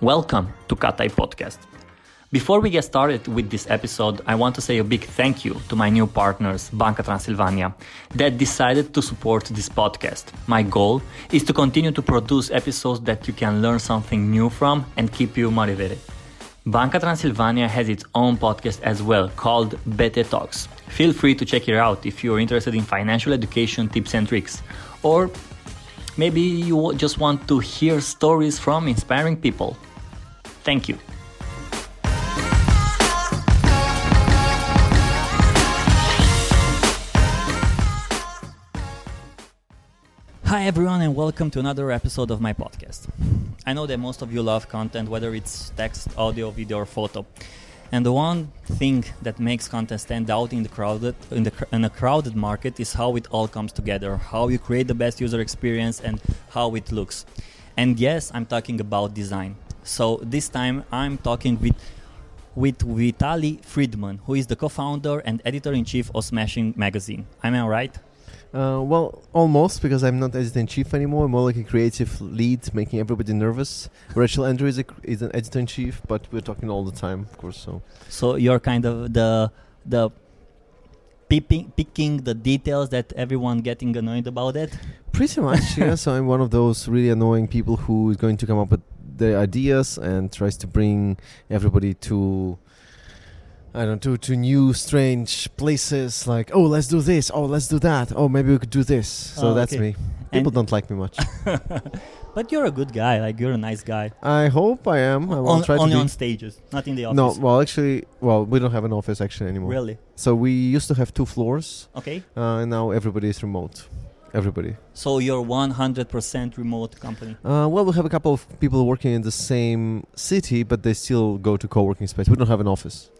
Welcome to Katai Podcast. Before we get started with this episode, I want to say a big thank you to my new partners, Banca Transilvania, that decided to support this podcast. My goal is to continue to produce episodes that you can learn something new from and keep you motivated. Banca Transilvania has its own podcast as well called BT Talks. Feel free to check it out if you're interested in financial education tips and tricks, or maybe you just want to hear stories from inspiring people. Thank you. Hi, everyone, and welcome to another episode of my podcast. I know that most of you love content, whether it's text, audio, video, or photo. And the one thing that makes content stand out in the crowded in the in a crowded market is how it all comes together, how you create the best user experience, and how it looks. And yes, I'm talking about design. So this time I'm talking with with Vitaly Friedman, who is the co-founder and editor-in-chief of Smashing Magazine. Am I right? Uh, well, almost because I'm not editor in chief anymore. I'm more like a creative lead, making everybody nervous. Rachel Andrew is, a, is an editor in chief, but we're talking all the time, of course. So, so you're kind of the the picking picking the details that everyone getting annoyed about it. Pretty much, yeah. So I'm one of those really annoying people who is going to come up with the ideas and tries to bring everybody to I don't know, to, to new strange places like, oh, let's do this, oh, let's do that, oh, maybe we could do this. So Oh, that's okay. me. People And- don't like me much. but you're a good guy. Like you're a nice guy. I hope I am. I will On- try to only on stages, not in the office. no, well, actually, well, we don't have an office actually anymore. really. So we used to have two floors, Okay. uh, and now everybody is remote. Everybody. So you're 100% remote company. Uh, well, we have a couple of people working in the same city, but they still go to co-working space. We don't have an office.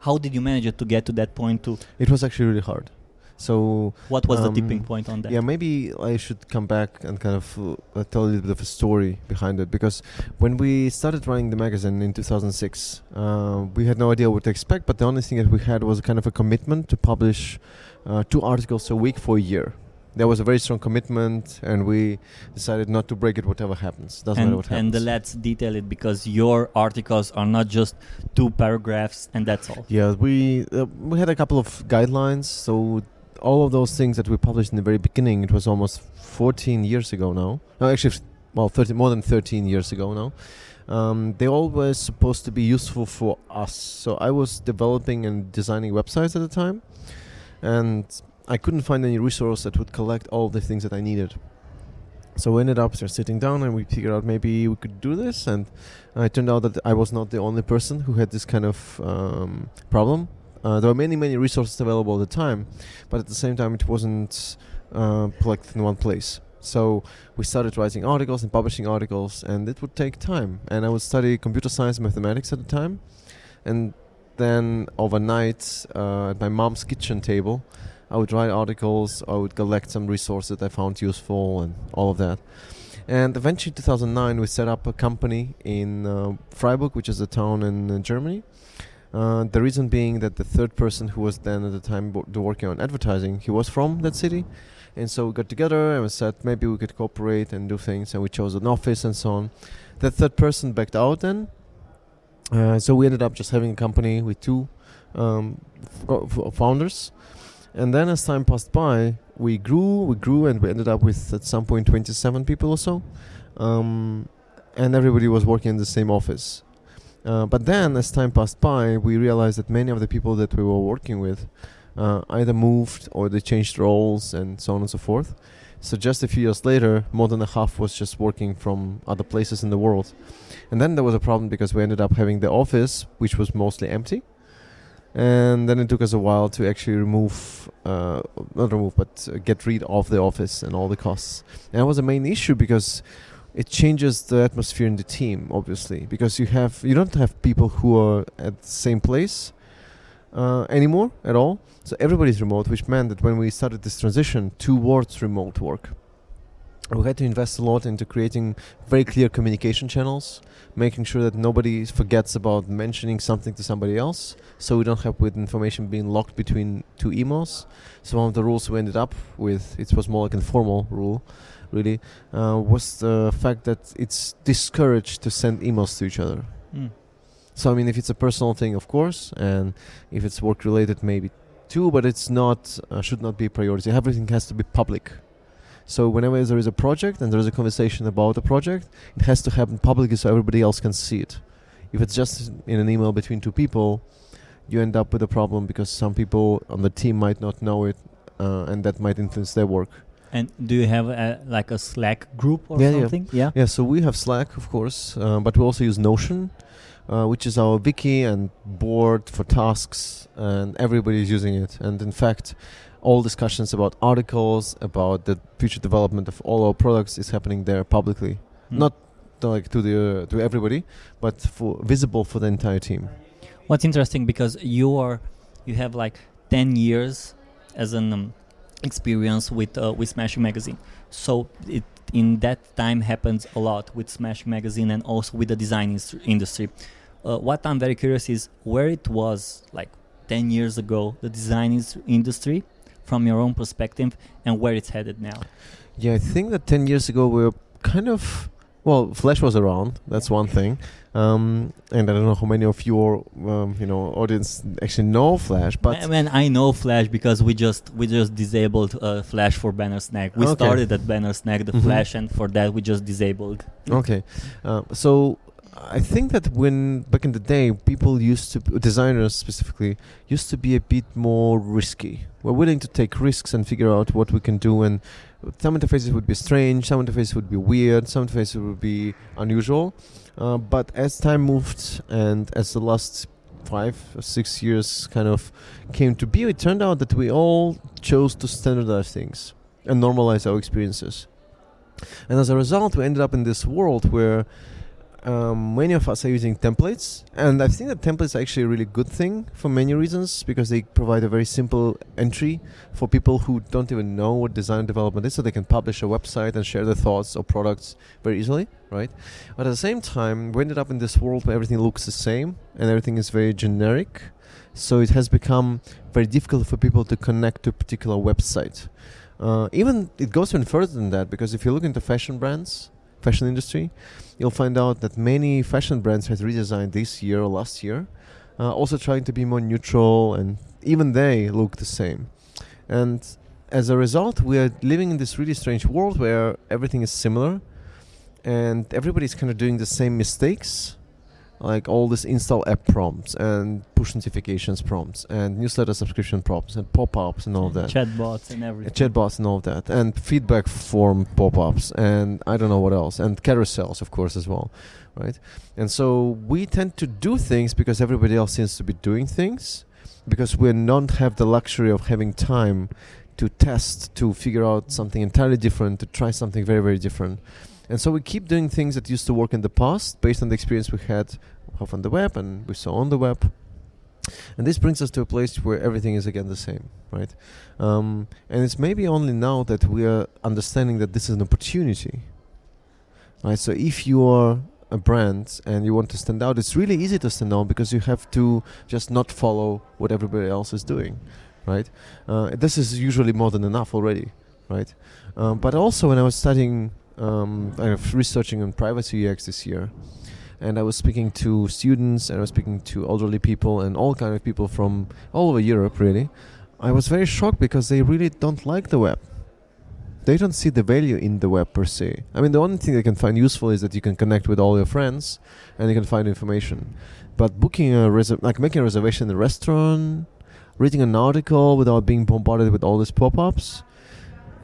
How did you manage it to get to that point? To It was actually really hard. So what was the Um, tipping point on that? Yeah, maybe I should come back and kind of uh, tell a little bit of a story behind it because when we started running the magazine in 2006, uh, we had no idea what to expect, but the only thing that we had was kind of a commitment to publish uh, two articles a week for a year. There was a very strong commitment, and we decided not to break it whatever happens. Doesn't matter and, what happens. and let's detail it because your articles are not just two paragraphs and that's all. Yeah, we uh, we had a couple of guidelines. So all of those things that we published in the very beginning, it was almost 14 years ago now. No, actually, well, 30, more than 13 years ago now. Um, they all were supposed to be useful for us. So I was developing and designing websites at the time, and I couldn't find any resource that would collect all the things that I needed. So we ended up just sitting down and we figured out maybe we could do this. And it turned out that I was not the only person who had this kind of um, problem. Uh, there were many, many resources available at the time, but at the same time, it wasn't uh, collected in one place. So we started writing articles and publishing articles, and it would take time. And I would study computer science and mathematics at the time. And then overnight, uh, at my mom's kitchen table, I would write articles, I would collect some resources that I found useful, and all of that. And eventually, 2009, we set up a company in uh, Freiburg, which is a town in uh, Germany. Uh, the reason being that the third person who was then at the time do- working on advertising, he was from that city. And so we got together and we said maybe we could cooperate and do things, and we chose an office and so on. That third person backed out then. Uh, so we ended up just having a company with two um, f- f- founders. And then as time passed by, we grew, we grew, and we ended up with at some point 27 people or so. Um, and everybody was working in the same office. Uh, but then, as time passed by, we realized that many of the people that we were working with uh, either moved or they changed roles and so on and so forth. So just a few years later, more than a half was just working from other places in the world. And then there was a problem because we ended up having the office, which was mostly empty. And then it took us a while to actually remove, uh, not remove, but uh, get rid of the office and all the costs. And that was a main issue because it changes the atmosphere in the team, obviously, because you have you don't have people who are at the same place uh, anymore at all. So everybody's remote, which meant that when we started this transition towards remote work, we had to invest a lot into creating very clear communication channels, making sure that nobody forgets about mentioning something to somebody else, so we don't have with information being locked between two emails. So one of the rules we ended up with, it was more like an informal rule, really, uh, was the fact that it's discouraged to send emails to each other. Mm. So I mean, if it's a personal thing, of course, and if it's work related, maybe too. But it's not uh, should not be a priority. Everything has to be public. So whenever there is a project and there is a conversation about a project, it has to happen publicly so everybody else can see it. If it's just in an email between two people, you end up with a problem because some people on the team might not know it, uh, and that might influence their work. And do you have a, like a Slack group or Yeah, yeah. Yeah. Yeah, so we have Slack, of course, uh, but we also use Notion, uh, which is our wiki and board for tasks, and everybody is using it. And in fact, all discussions about articles, about the future development of all our products is happening there publicly, Mm. not to, like to the uh, to everybody, but for visible for the entire team. What's interesting because you are you have like 10 years as an um, experience with uh, with Smash magazine. So it in that time happens a lot with Smash magazine and also with the design industry. Uh, what I'm very curious is where it was like 10 years ago, the design industry from your own perspective and where it's headed now. Yeah, I think that 10 years ago we were kind of. Well, Flash was around. That's one thing, um, and I don't know how many of your, um, you know, audience actually know Flash. But I mean, I know Flash because we just we just disabled uh, Flash for Bannersnack. We Okay. started at Bannersnack the Mhm. Flash, and for that we just disabled. Okay, uh, so I think that when back in the day, people used to designers specifically used to be a bit more risky. We're willing to take risks and figure out what we can do. And some interfaces would be strange, some interfaces would be weird, some interfaces would be unusual. Uh, but as time moved and as the last five or six years kind of came to be, it turned out that we all chose to standardize things and normalize our experiences. And as a result, we ended up in this world where um, many of us are using templates, and I think that templates are actually a really good thing for many reasons because they provide a very simple entry for people who don't even know what design development is, so they can publish a website and share their thoughts or products very easily, right? But at the same time, we ended up in this world where everything looks the same and everything is very generic, so it has become very difficult for people to connect to a particular website. Uh, even it goes even further than that because if you look into fashion brands, fashion industry, you'll find out that many fashion brands has redesigned this year or last year, uh, also trying to be more neutral, and even they look the same. And as a result, we are living in this really strange world where everything is similar, and everybody's kind of doing the same mistakes, like all this install app prompts and push notifications prompts and newsletter subscription prompts and pop-ups and all that. Chatbots and everything. chatbots and all that, and feedback form pop-ups, and I don't know what else, and carousels, of course, as well, right? And so we tend to do things because everybody else seems to be doing things, because we don't have the luxury of having time to test, to figure out something entirely different, to try something very, very different. And so we keep doing things that used to work in the past based on the experience we had of on the web and we saw on the web. And this brings us to a place where everything is again the same, right? Um, and it's maybe only now that we are understanding that this is an opportunity, right? So if you are a brand and you want to stand out, it's really easy to stand out because you have to just not follow what everybody else is doing, right? Uh, this is usually more than enough already, right? Um, but also when I was studying, um, I was researching on privacy UX this year, and I was speaking to students and I was speaking to elderly people and all kind of people from all over Europe really. I was very shocked because they really don't like the web. They don't see the value in the web per se. I mean, the only thing they can find useful is that you can connect with all your friends and you can find information. But booking a reser- like making a reservation in a restaurant, reading an article without being bombarded with all these pop-ups,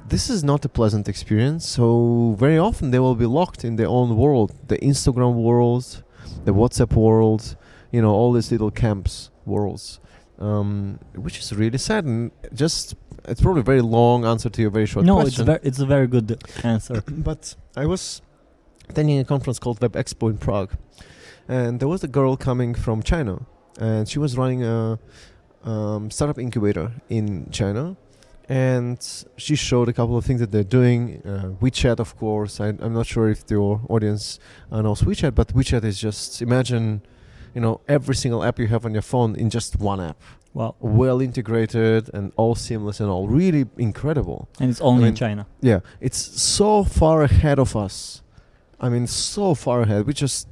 this is not a pleasant experience. So very often they will be locked in their own world, the Instagram world, the WhatsApp world, you know, all these little camps worlds, um, which is really sad. And just it's probably a very long answer to your very short no, question. it's ver- it's a very good answer. but I was attending a conference called Web Expo in Prague, and there was a girl coming from China, and she was running a um, startup incubator in China, and she showed a couple of things that they're doing. Uh, WeChat, of course. I, I'm not sure if your audience uh, knows WeChat, but WeChat is just imagine, you know, every single app you have on your phone in just one app. Wow. Well integrated and all seamless and all really incredible. And it's only I in China. Yeah, it's so far ahead of us. I mean, so far ahead. We just,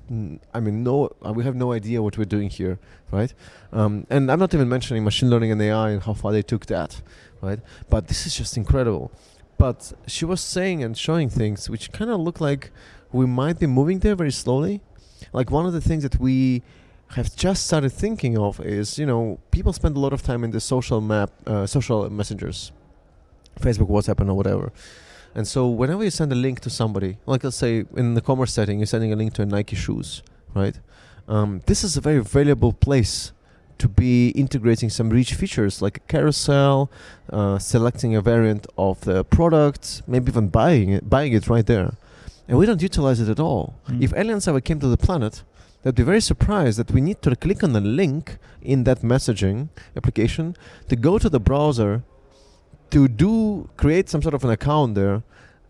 I mean, no, uh, we have no idea what we're doing here, right? Um, and I'm not even mentioning machine learning and AI and how far they took that, right? But this is just incredible. But she was saying and showing things which kind of look like we might be moving there very slowly. Like one of the things that we have just started thinking of is, you know, people spend a lot of time in the social map, uh, social messengers, Facebook, WhatsApp, and whatever. And so whenever you send a link to somebody, like let's say in the commerce setting, you're sending a link to a Nike shoes, right? Um, this is a very valuable place to be integrating some rich features like a carousel, uh, selecting a variant of the product, maybe even buying it, buying it right there. And we don't utilize it at all. Mm. If aliens ever came to the planet, they'd be very surprised that we need to click on a link in that messaging application to go to the browser to do create some sort of an account there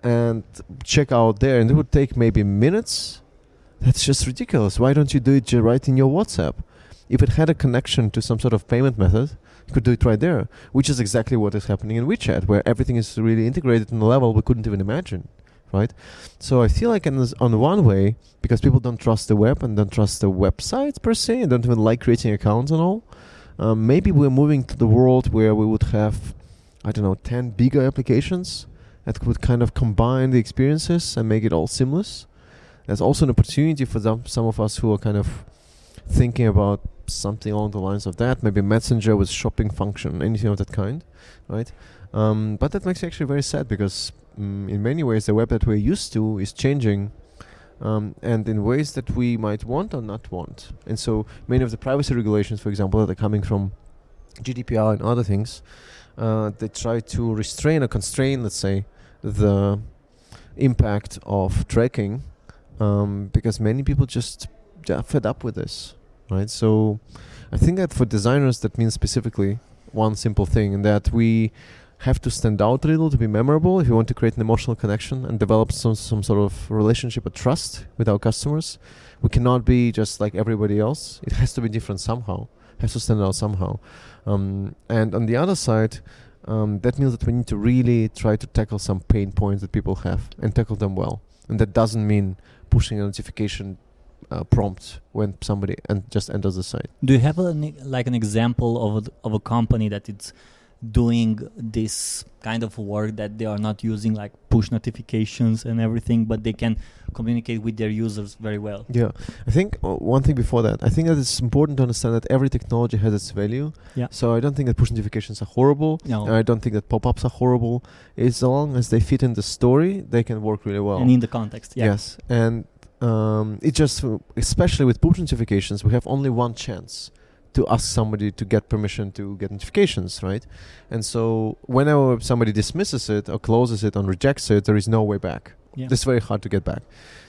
and check out there and it would take maybe minutes? That's just ridiculous. Why don't you do it right in your whatsapp? If it had a connection to some sort of payment method you could do it right there which is exactly what is happening in wechat where everything is really integrated on a level we couldn't even imagine right? So i feel like in on one way because people don't trust the web and don't trust the websites per se and don't even like creating accounts and all um, maybe we're moving to the world where we would have I don't know, 10 bigger applications that could kind of combine the experiences and make it all seamless. There's also an opportunity for some, some of us who are kind of thinking about something along the lines of that, maybe Messenger with shopping function, anything of that kind, right? Um, but that makes me actually very sad because mm in many ways the web that we're used to is changing um, and in ways that we might want or not want. And so many of the privacy regulations, for example, that are coming from GDPR and other things, uh, they try to restrain or constrain, let's say, the impact of tracking um, because many people just are fed up with this, right? So I think that for designers, that means specifically one simple thing, and that we have to stand out a little to be memorable if we want to create an emotional connection and develop some some sort of relationship or trust with our customers. We cannot be just like everybody else. It has to be different somehow. Has to stand out somehow. Um, and on the other side, um, that means that we need to really try to tackle some pain points that people have and tackle them well. And that doesn't mean pushing a notification uh, prompt when somebody and just enters the site. Do you have an, like an example of a, of a company that it's doing this kind of work that they are not using like push notifications and everything, but they can communicate with their users very well? Yeah, I think uh, one thing before that, I think that it's important to understand that every technology has its value. Yeah. So I don't think that push notifications are horrible. No. And I don't think that pop-ups are horrible. As long as they fit in the story, they can work really well. and in the context, yeah. Yes, and um, it just, especially with push notifications, we have only one chance to ask somebody to get permission to get notifications, right? And so whenever somebody dismisses it or closes it or rejects it, there is no way back. Yeah. It's very hard to get back.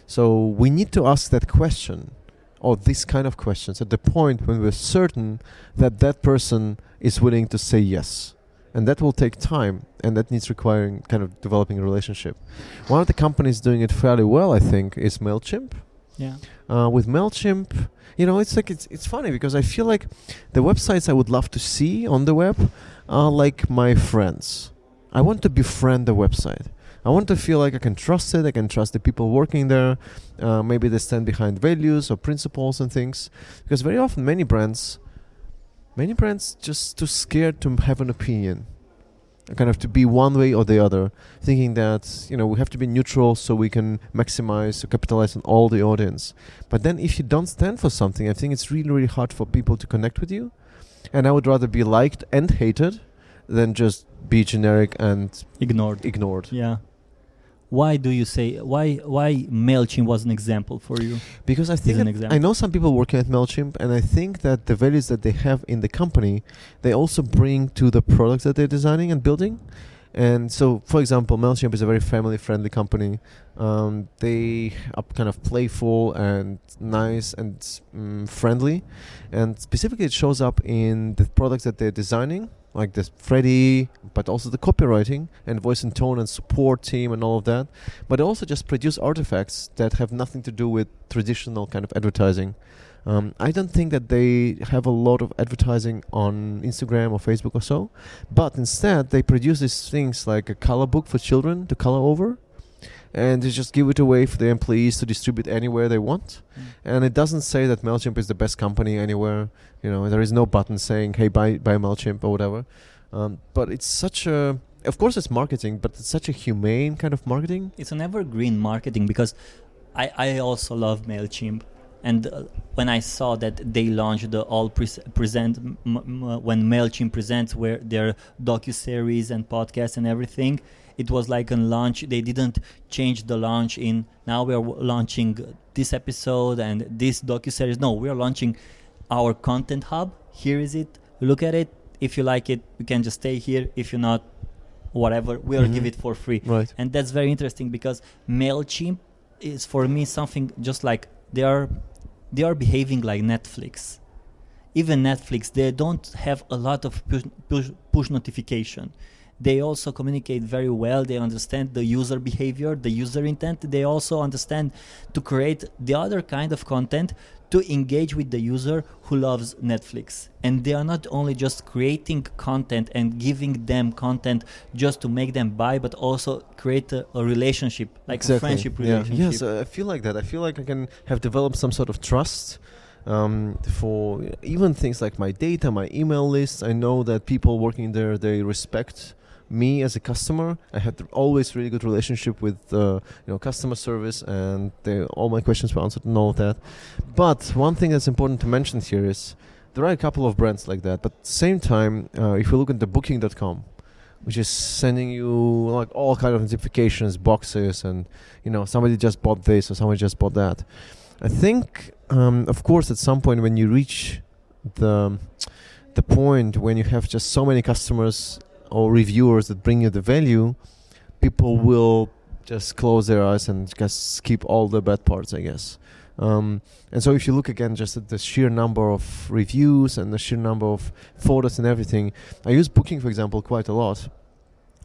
So we need to ask that question or this kind of questions at the point when we're certain that that person is willing to say yes. And that will take time and that needs requiring kind of developing a relationship. One of the companies doing it fairly well, I think, is MailChimp. Yeah. Uh, with MailChimp, you know, it's like it's, it's funny because I feel like the websites I would love to see on the web are like my friends. I want to befriend the website. I want to feel like I can trust it. I can trust the people working there. Uh, maybe they stand behind values or principles and things. Because very often, many brands, many brands just too scared to have an opinion, kind of to be one way or the other, thinking that you know we have to be neutral so we can maximize or capitalize on all the audience. But then, if you don't stand for something, I think it's really, really hard for people to connect with you. And I would rather be liked and hated than just be generic and Ignored. ignored. Yeah. Why do you say why why Mailchimp was an example for you? Because I think. I know some people working at Mailchimp, and I think that the values that they have in the company, they also bring to the products that they're designing and building. And so, for example, Mailchimp is a very family-friendly company. Um, they are kind of playful and nice and mm, friendly, and specifically, it shows up in the products that they're designing like this Freddie, but also the copywriting and voice and tone and support team and all of that. But they also just produce artifacts that have nothing to do with traditional kind of advertising. Um, I don't think that they have a lot of advertising on Instagram or Facebook or so, but instead they produce these things like a color book for children to color over, and they just give it away for the employees to distribute anywhere they want. Mm. And it doesn't say that Mailchimp is the best company anywhere. You know, there is no button saying "Hey, buy buy Mailchimp" or whatever. Um, but it's such a, of course, it's marketing, but it's such a humane kind of marketing. It's an evergreen marketing because I, I also love Mailchimp, and uh, when I saw that they launched the all pre- present m- m- when Mailchimp presents where their docu series and podcasts and everything, it was like a launch. They didn't change the launch in now we are w- launching this episode and this docu series. No, we are launching our content hub. Here is it. Look at it. If you like it, you can just stay here. If you're not, whatever, we'll Mhm. give it for free Right. and that's very interesting because mailchimp is for me something just like they are they are behaving like netflix. Even netflix they don't have a lot of push, push, push notification. They also communicate very well they understand the user behavior the user intent. They also understand to create the other kind of content to engage with the user who loves netflix and they are not only just creating content and giving them content just to make them buy but also create a, a relationship like a friendship Yeah. relationship Yes, uh, I feel like that. I feel like I can have developed some sort of trust um, for even things like my data, my email lists, I know that people working there they respect me as a customer. I had always really good relationship with uh, you know customer service, and they, all my questions were answered and all of that. But one thing that's important to mention here is there are a couple of brands like that. But same time, uh, if you look at the Booking.com, which is sending you like all kind of notifications, boxes, and you know somebody just bought this or somebody just bought that. I think, um, of course, at some point when you reach the the point when you have just so many customers or reviewers that bring you the value, people will just close their eyes and just skip all the bad parts, I guess. Um, and so if you look again just at the sheer number of reviews and the sheer number of photos and everything, I use Booking, for example, quite a lot.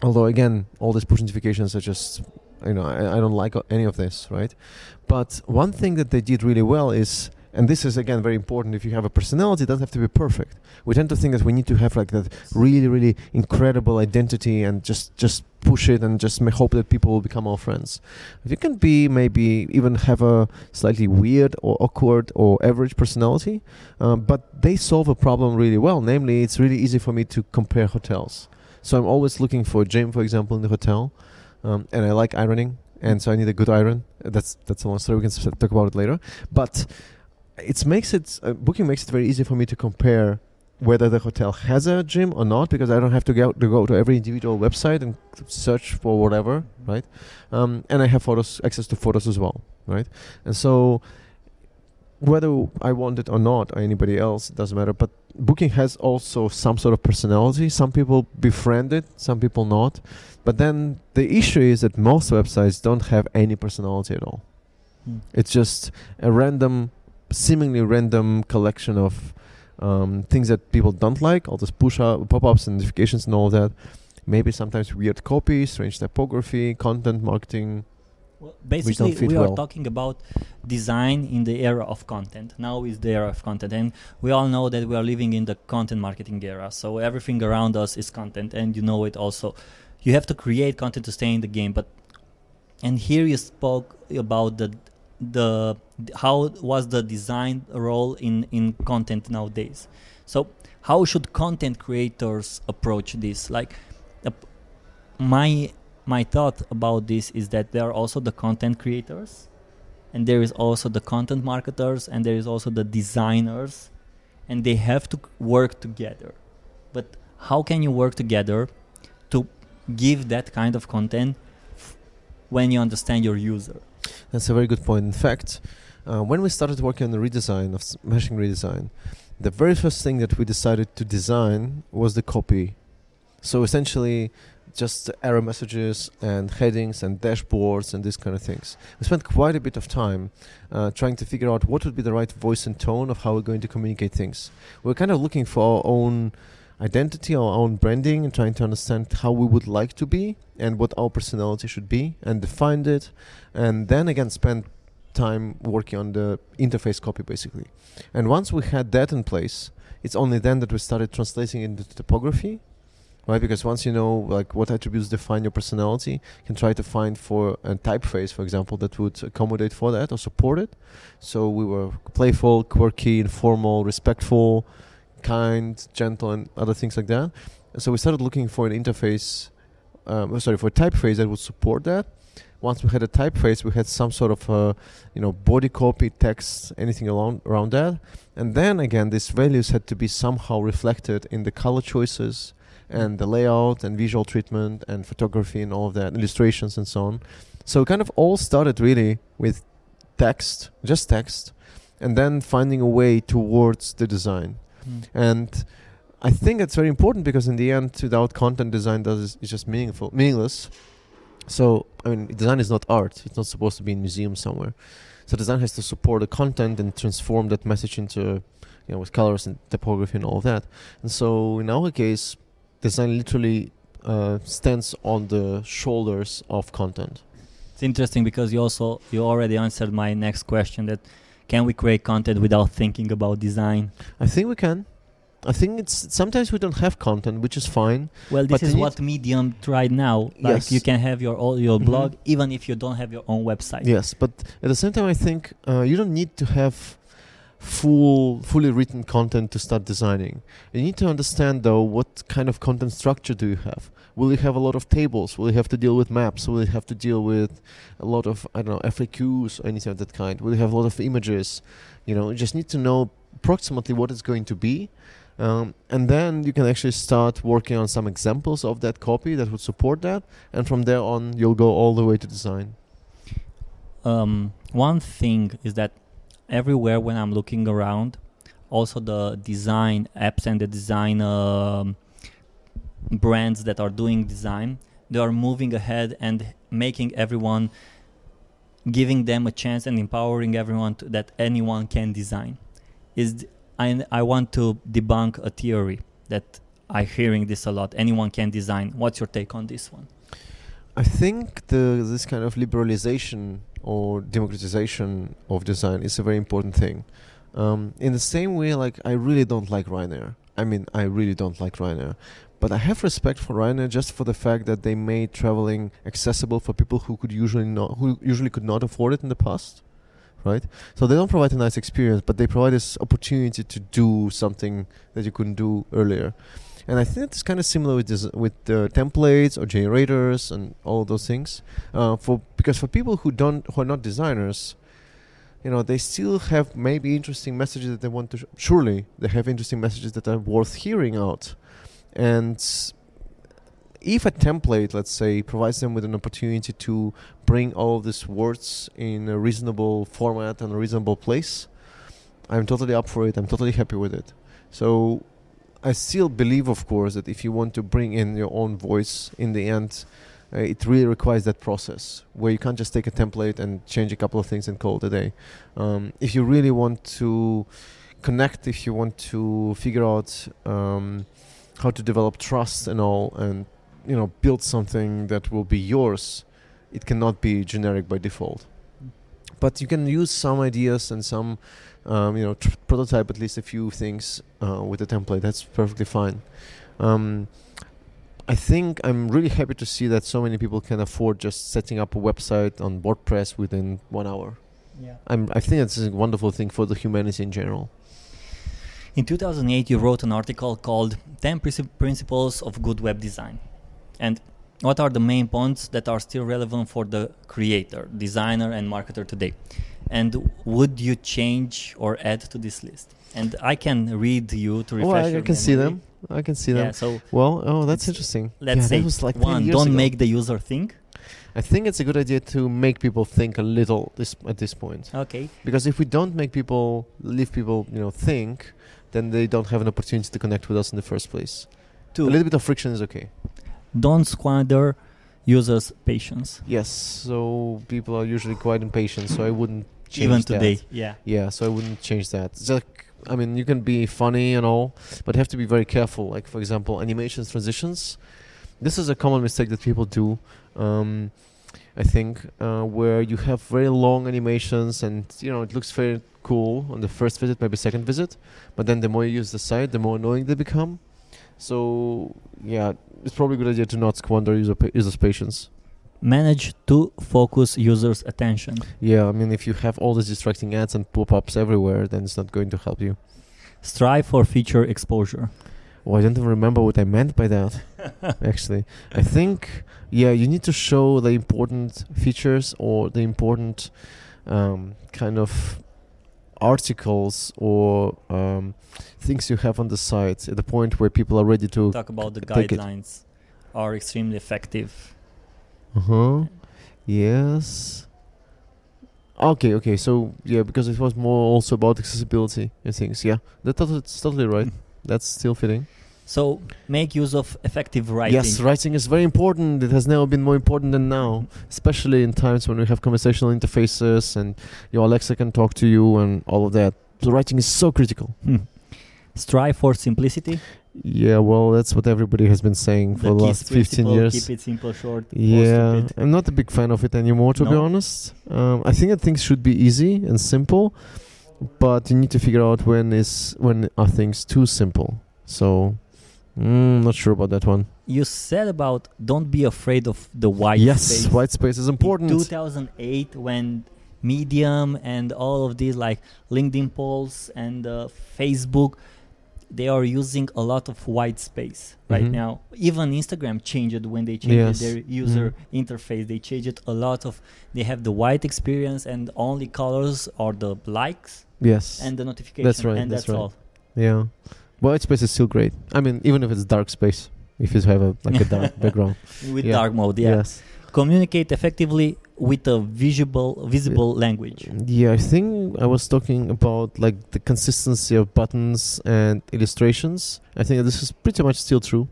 Although again, all these push notifications are just, you know, I, I don't like any of this, right? But one thing that they did really well is, and this is again very important. If you have a personality, it doesn't have to be perfect. We tend to think that we need to have like that really, really incredible identity and just just push it and just hope that people will become our friends. If you can be maybe even have a slightly weird or awkward or average personality, um, but they solve a problem really well. Namely, it's really easy for me to compare hotels. So I'm always looking for a gym, for example, in the hotel, um, and I like ironing, and so I need a good iron. That's that's a long story. We can talk about it later. But it makes it uh, booking makes it very easy for me to compare whether the hotel has a gym or not because I don't have to go to go to every individual website and search for whatever, right? Um, and I have photos access to photos as well, right? And so whether I want it or not, or anybody else, it doesn't matter. But Booking has also some sort of personality. Some people befriend it, some people not. But then the issue is that most websites don't have any personality at all. Hmm. It's just a random, seemingly random collection of um, things that people don't like, all those push up, pop-ups and notifications and all that. Maybe sometimes weird copy, strange typography, content marketing. Well, basically, we are well. talking about design in the era of content. Now is the era of content, and we all know that we are living in the content marketing era. So everything around us is content, and you know it also. You have to create content to stay in the game. But and here you spoke about the the how was the design role in in content nowadays. So how should content creators approach this? Like, uh, my my thought about this is that there are also the content creators and there is also the content marketers and there is also the designers and they have to work together but how can you work together to give that kind of content when you understand your user That's a very good point. In fact, uh, when we started working on the redesign of Smashing Redesign, the very first thing that we decided to design was the copy. So essentially, just error messages and headings and dashboards and these kind of things. We spent quite a bit of time uh, trying to figure out what would be the right voice and tone of how we're going to communicate things. We're kind of looking for our own identity, our own branding, and trying to understand how we would like to be and what our personality should be, and define it, and then again spend time working on the interface copy basically. And once we had that in place, it's only then that we started translating into typography right? Because once you know like what attributes define your personality, you can try to find for a typeface, for example, that would accommodate for that or support it. So we were playful, quirky, informal, respectful, kind, gentle, and other things like that. So we started looking for an interface, um, oh, sorry, for a typeface that would support that. Once we had a typeface, we had some sort of, uh, you know, body copy, text, anything along around that, and then again, these values had to be somehow reflected in the color choices, and the layout and visual treatment and photography and all of that, illustrations and so on. So it kind of all started really with text, just text, and then finding a way towards the design. Mm. And I think it's very important because in the end, without content, design does is, just meaningful, meaningless. So I mean, design is not art; it's not supposed to be in museum somewhere. So design has to support the content and transform that message into, you know, with colors and typography and all that. And so in our case, design literally uh, stands on the shoulders of content. It's interesting because you also you already answered my next question that can we create content without thinking about design? I think we can. I think it's sometimes we don't have content, which is fine. Well, this is what Medium tried now. Like Yes. you can have your all your Mhm. blog even if you don't have your own website. Yes, but at the same time, I think uh, you don't need to have full, fully written content to start designing. You need to understand though what kind of content structure do you have. Will you have a lot of tables? Will you have to deal with maps? Will you have to deal with a lot of I don't know FAQs or anything of that kind? Will you have a lot of images? You know, you just need to know approximately what it's going to be. Um, and then you can actually start working on some examples of that copy that would support that, and from there on, you'll go all the way to design. um, one thing is that everywhere when I'm looking around, also the design apps and the design um, brands that are doing design, they are moving ahead and making everyone, giving them a chance and empowering everyone to, that anyone can design. Is I I want to debunk a theory that I'm hearing this a lot. Anyone can design. What's your take on this one? I think the this kind of liberalization or democratization of design is a very important thing. Um, in the same way, like I really don't like Ryanair. I mean, I really don't like Ryanair, but I have respect for Ryanair just for the fact that they made traveling accessible for people who could usually not, who usually could not afford it in the past, right? So they don't provide a nice experience, but they provide this opportunity to do something that you couldn't do earlier. And I think it's kind of similar with this, with the templates or generators and all those things. Uh, for because for people who don't who are not designers, you know, they still have maybe interesting messages that they want to. Sh- surely they have interesting messages that are worth hearing out. And if a template, let's say, provides them with an opportunity to bring all these words in a reasonable format and a reasonable place, I'm totally up for it. I'm totally happy with it. So I still believe, of course, that if you want to bring in your own voice in the end, uh, it really requires that process where you can't just take a template and change a couple of things and call it a day. Um, if you really want to connect, if you want to figure out um, how to develop trust and all, and you know, build something that will be yours, it cannot be generic by default. But you can use some ideas and some um, you know, tr- prototype at least a few things uh, with the template. That's perfectly fine. Um, I think I'm really happy to see that so many people can afford just setting up a website on WordPress within one hour. Yeah. I'm, I think it's a wonderful thing for the humanity in general. In 2008, you wrote an article called 10 Princi- Principles of Good Web Design. And what are the main points that are still relevant for the creator, designer, and marketer today? And would you change or add to this list? And I can read you to oh, refresh Oh, I, I can see them. I can see Yeah, them. so Well, oh, that's interesting. let's yeah, say that was like one, don't ago. make the user think. I think it's a good idea to make people think a little this at this point. Okay. Because if we don't make people leave people, you know, think, then they don't have an opportunity to connect with us in the first place. A little bit of friction is okay. don't squander users' patience. Yes, so people are usually quite impatient, so I wouldn't change Even that. today. Yeah. Yeah, so I wouldn't change that. It's like I mean, you can be funny and all, but have to be very careful. Like for example, animations, transitions. This is a common mistake that people do. Um, I think uh, where you have very long animations and you know it looks very cool on the first visit, maybe second visit, but then the more you use the site, the more annoying they become. So yeah, it's probably a good idea to not squander user pa- users' patience. Manage to focus users' attention. Yeah, I mean if you have all these distracting ads and pop-ups everywhere, then it's not going to help you. Strive for feature exposure. Oh, I don't even remember what I meant by that. actually, I think yeah, you need to show the important features or the important um, kind of articles or um, things you have on the site at the point where people are ready to. Talk about the take it. guidelines are extremely effective. Uh huh. Yes. Okay. Okay. So yeah, because it was more also about accessibility and things. Yeah, that, that's totally right. That's still fitting. So make use of effective writing. Yes, writing is very important. It has never been more important than now, especially in times when we have conversational interfaces and your Alexa can talk to you and all of that. So writing is so critical. Hmm. Strive for simplicity. Yeah, well, that's what everybody has been saying for the, KISS last 15 years. Keep it simple, short. Yeah. I'm not a big fan of it anymore, to be honest. Um, I think that things should be easy and simple, but you need to figure out when is when are things too simple. So, mm, not sure about that one. You said about don't be afraid of the white yes, space. white space is important. In 2008, when Medium and all of these like LinkedIn polls and uh, Facebook, they are using a lot of white space right Mhm. now. Even Instagram changed when they changed Yes. their user interface. They changed a lot of. They have the white experience and only colors are the likes yes, and the notification. right, And that's that's, right. all. yeah, white space is still great. I mean, even if it's dark space, if you have a like a dark background. With Yeah. dark mode, yeah. Yes. Communicate effectively with a visible visible language. Yeah, I think I was talking about like the consistency of buttons and illustrations. I think this is pretty much still true.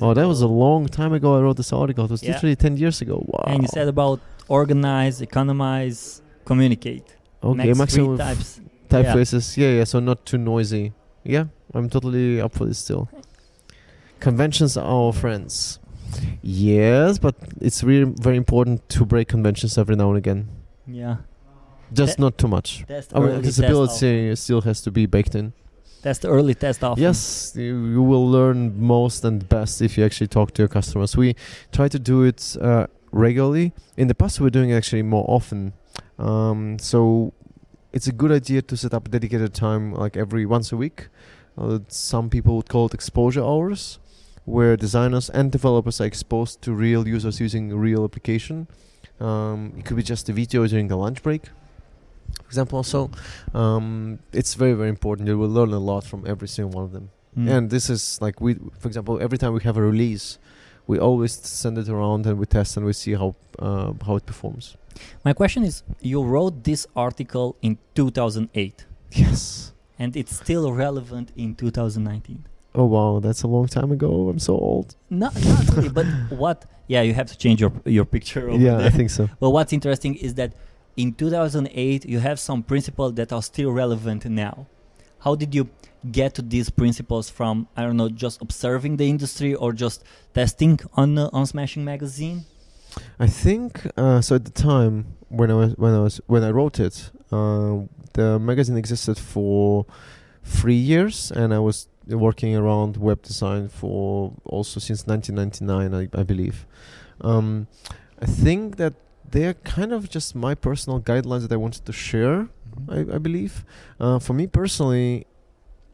Oh, that was a long time ago. I wrote this article. It was Yeah. literally ten years ago. Wow. And you said about organize, economize, communicate. okay, maximum three types. typefaces. Yeah. yeah, So not too noisy. Yeah, I'm totally up for this still. Conventions are our friends. Yes, but it's really very important to break conventions every now and again. Yeah. Just not too much. Test I mean, accessibility still has to be baked in. That's the early test often. Yes, you, you will learn most and best if you actually talk to your customers. We try to do it uh, regularly. In the past, we were doing it actually more often. Um, so it's a good idea to set up dedicated time, like every once a week. Uh, some people would call it exposure hours, where designers and developers are exposed to real users using a real application. Um, it could be just a video during the lunch break, for example. Also, um, it's very very important. You will learn a lot from every single one of them. Mm. And this is like we, for example, every time we have a release, we always send it around and we test and we see how uh, how it performs. My question is you wrote this article in 2008 Yes. and it's still relevant in 2019. Oh wow, that's a long time ago. I'm so old. Not, not really, but what? Yeah, you have to change your your picture over yeah, there. I think so. But what's interesting is that in 2008 you have some principles that are still relevant now. How did you get to these principles from I don't know just observing the industry or just testing on uh, on Smashing magazine? I think uh, so. At the time when I was when I was when I wrote it, uh, the magazine existed for three years, and I was working around web design for also since 1999, I, I believe. Um, I think that they're kind of just my personal guidelines that I wanted to share. I, I believe. Uh, for me personally,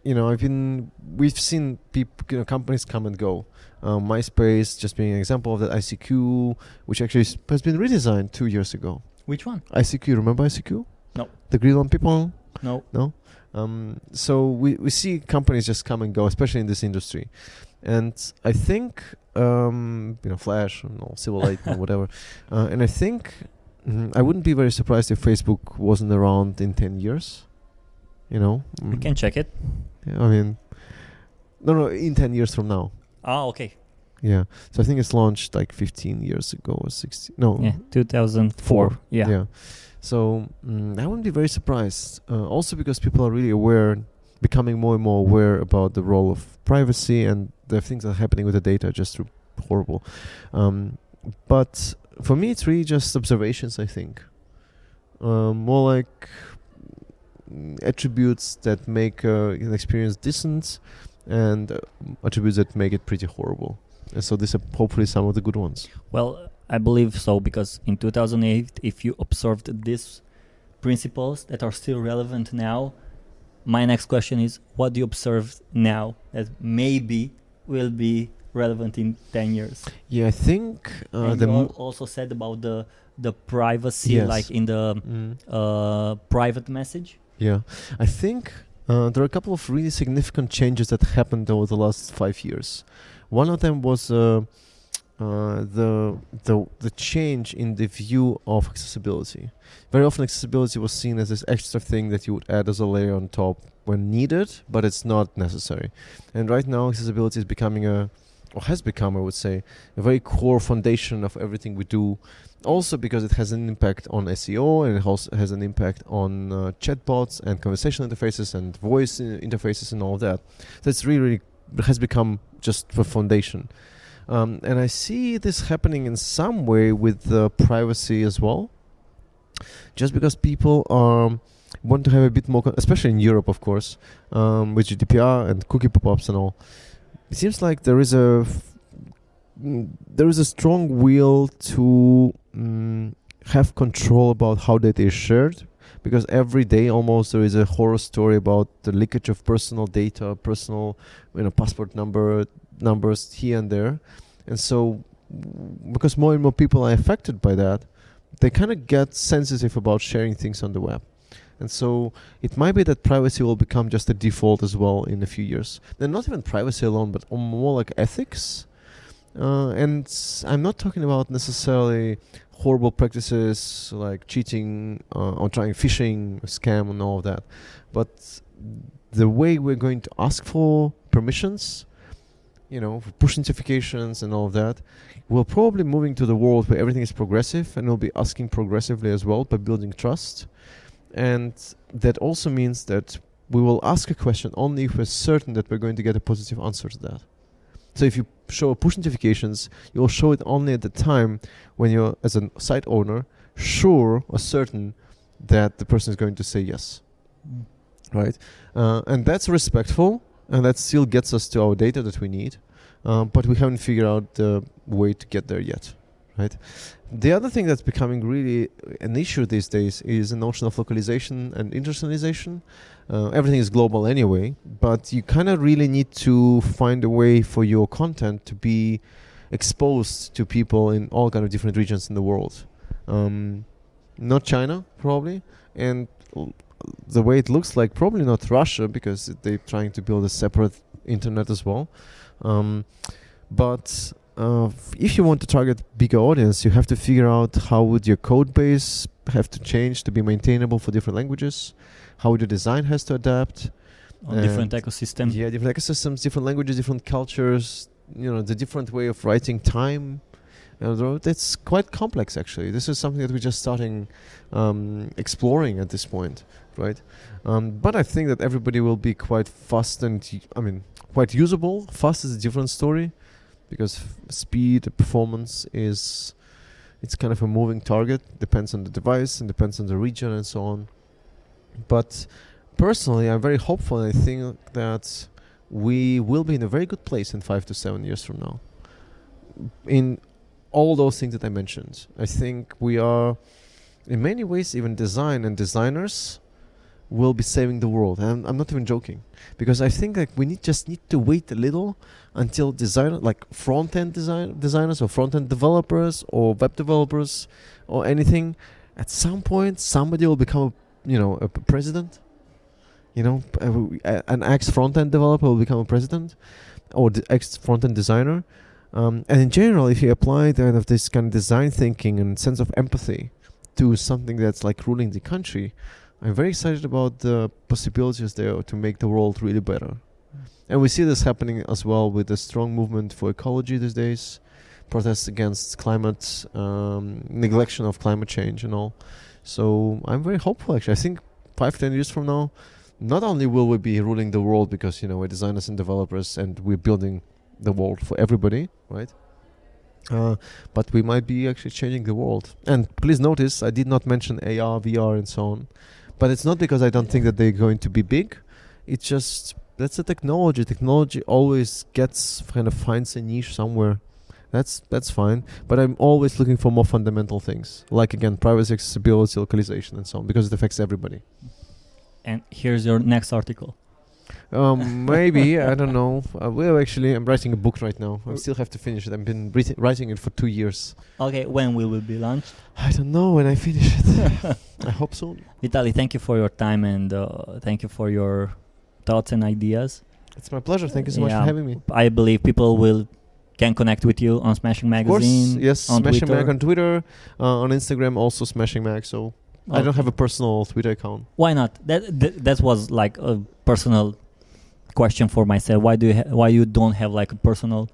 you know, I've been we've seen people, you know, companies come and go. Um, MySpace just being an example of that. ICQ, which actually has been redesigned two years ago. Which one? ICQ, remember ICQ? No. The green on people. No. No. Um, so we we see companies just come and go, especially in this industry, and I think um, you know Flash and all Silverlight and whatever, uh, and I think mm, I wouldn't be very surprised if Facebook wasn't around in ten years. You know, We Mm. can check it. Yeah, I mean, no, no, in ten years from now. Ah, okay. Yeah. So I think it's launched like 15 years ago or 16. No. Yeah, 2004. Yeah. Yeah. So mm, I wouldn't be very surprised. Uh, also because people are really aware, becoming more and more aware about the role of privacy and the things that are happening with the data just horrible. Um, but for me, it's really just observations. I think um, more like mm, attributes that make uh, an experience decent and uh, attributes that make it pretty horrible. And so these are hopefully some of the good ones. Well, I believe so because in 2008, if you observed these principles that are still relevant now, my next question is what do you observe now that maybe will be relevant in 10 years? Yeah, I think uh, the you also said about the the privacy yes. like in the mm. uh, private message. Yeah, I think uh, there are a couple of really significant changes that happened over the last five years. One of them was uh, the the the change in the view of accessibility. Very often, accessibility was seen as this extra thing that you would add as a layer on top when needed, but it's not necessary. And right now, accessibility is becoming a or has become, I would say, a very core foundation of everything we do. Also, because it has an impact on SEO and it also has an impact on uh, chatbots and conversational interfaces and voice uh, interfaces and all that. That's really, really has become just the foundation. Um, and I see this happening in some way with uh, privacy as well. Just because people um, want to have a bit more, con- especially in Europe, of course, um, with GDPR and cookie pop-ups and all. It seems like there is a f- mm, there is a strong will to mm, have control about how data is shared because every day almost there is a horror story about the leakage of personal data, personal, you know, passport number numbers here and there, and so because more and more people are affected by that, they kind of get sensitive about sharing things on the web. And so it might be that privacy will become just a default as well in a few years. And not even privacy alone, but more like ethics. Uh, and I'm not talking about necessarily horrible practices like cheating uh, or trying phishing, scam, and all of that. But the way we're going to ask for permissions, you know, push notifications and all of that, we're probably moving to the world where everything is progressive and we'll be asking progressively as well by building trust. And that also means that we will ask a question only if we're certain that we're going to get a positive answer to that. So if you show push notifications, you'll show it only at the time when you're, as a site owner, sure or certain that the person is going to say yes. Mm. Right? Uh, and that's respectful, and that still gets us to our data that we need. Um, but we haven't figured out the way to get there yet. Right? The other thing that's becoming really an issue these days is the notion of localization and internationalization. Uh, everything is global anyway, but you kind of really need to find a way for your content to be exposed to people in all kind of different regions in the world. Um, not China, probably, and the way it looks like, probably not Russia because they're trying to build a separate internet as well. Um, but uh, if you want to target bigger audience, you have to figure out how would your code base have to change to be maintainable for different languages, how the design has to adapt. On different ecosystems. Yeah, different ecosystems, different languages, different cultures. You know, the different way of writing time. Uh, it's quite complex, actually. This is something that we're just starting um, exploring at this point, right? Um, but I think that everybody will be quite fast and, I mean, quite usable. Fast is a different story because speed performance is it's kind of a moving target depends on the device and depends on the region and so on but personally i'm very hopeful i think that we will be in a very good place in five to seven years from now in all those things that i mentioned i think we are in many ways even design and designers will be saving the world. And I'm, I'm not even joking because I think like we need just need to wait a little until designer like front end design designers or front end developers or web developers or anything. At some point, somebody will become a you know a president. You know, an ex front end developer will become a president, or the ex front end designer. Um, and in general, if you apply kind of this kind of design thinking and sense of empathy to something that's like ruling the country, I'm very excited about the possibilities there to make the world really better. And we see this happening as well with the strong movement for ecology these days, protests against climate, um, neglection of climate change, and all. So I'm very hopeful. Actually, I think five, ten years from now, not only will we be ruling the world because you know we're designers and developers and we're building the world for everybody, right? Uh, but we might be actually changing the world. And please notice, I did not mention AR, VR, and so on. But it's not because I don't think that they're going to be big. It's just that's a technology. Technology always gets kind of finds a niche somewhere. That's that's fine. But I'm always looking for more fundamental things, like again, privacy, accessibility, localization, and so on, because it affects everybody. And here's your next article. Um, maybe I don't know. Uh, well, actually, I'm writing a book right now. I still have to finish it. I've been writ- writing it for two years. Okay, when will it be launched? I don't know when I finish it. I hope soon. Vitaly, thank you for your time and uh, thank you for your thoughts and ideas. It's my pleasure. Thank you so much for having me. I believe people will can connect with you on Smashing Magazine. Of course, yes. on Smashing Twitter. Mag on Twitter, uh, on Instagram, also Smashing Mag. So I don't have a personal Twitter account. Why not? That that, that was like a personal question for myself. Why do you ha- why you don't have like a personal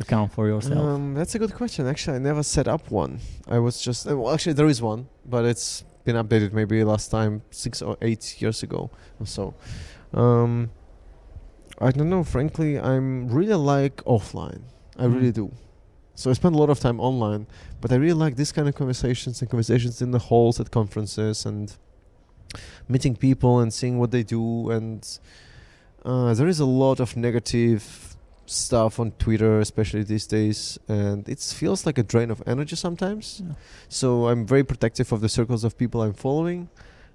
account for yourself? Um, that's a good question. Actually, I never set up one. I was just uh, well, actually there is one, but it's been updated maybe last time six or eight years ago or so. Um, I don't know. Frankly, I'm really like offline. I really Mm. do. So I spend a lot of time online, but I really like this kind of conversations and conversations in the halls at conferences and meeting people and seeing what they do. And uh, there is a lot of negative stuff on Twitter, especially these days, and it feels like a drain of energy sometimes. Yeah. So I'm very protective of the circles of people I'm following,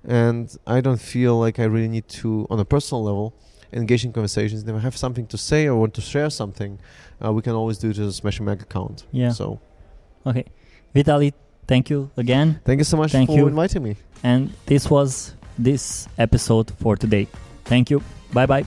and I don't feel like I really need to, on a personal level, engage in conversations. If I have something to say or want to share something, uh, we can always do it to the Smash Mag account. Yeah. So Okay, Vitaly, thank you again. thank you so much Thank for you. inviting me. And this was this episode for today. Thank you. Bye bye.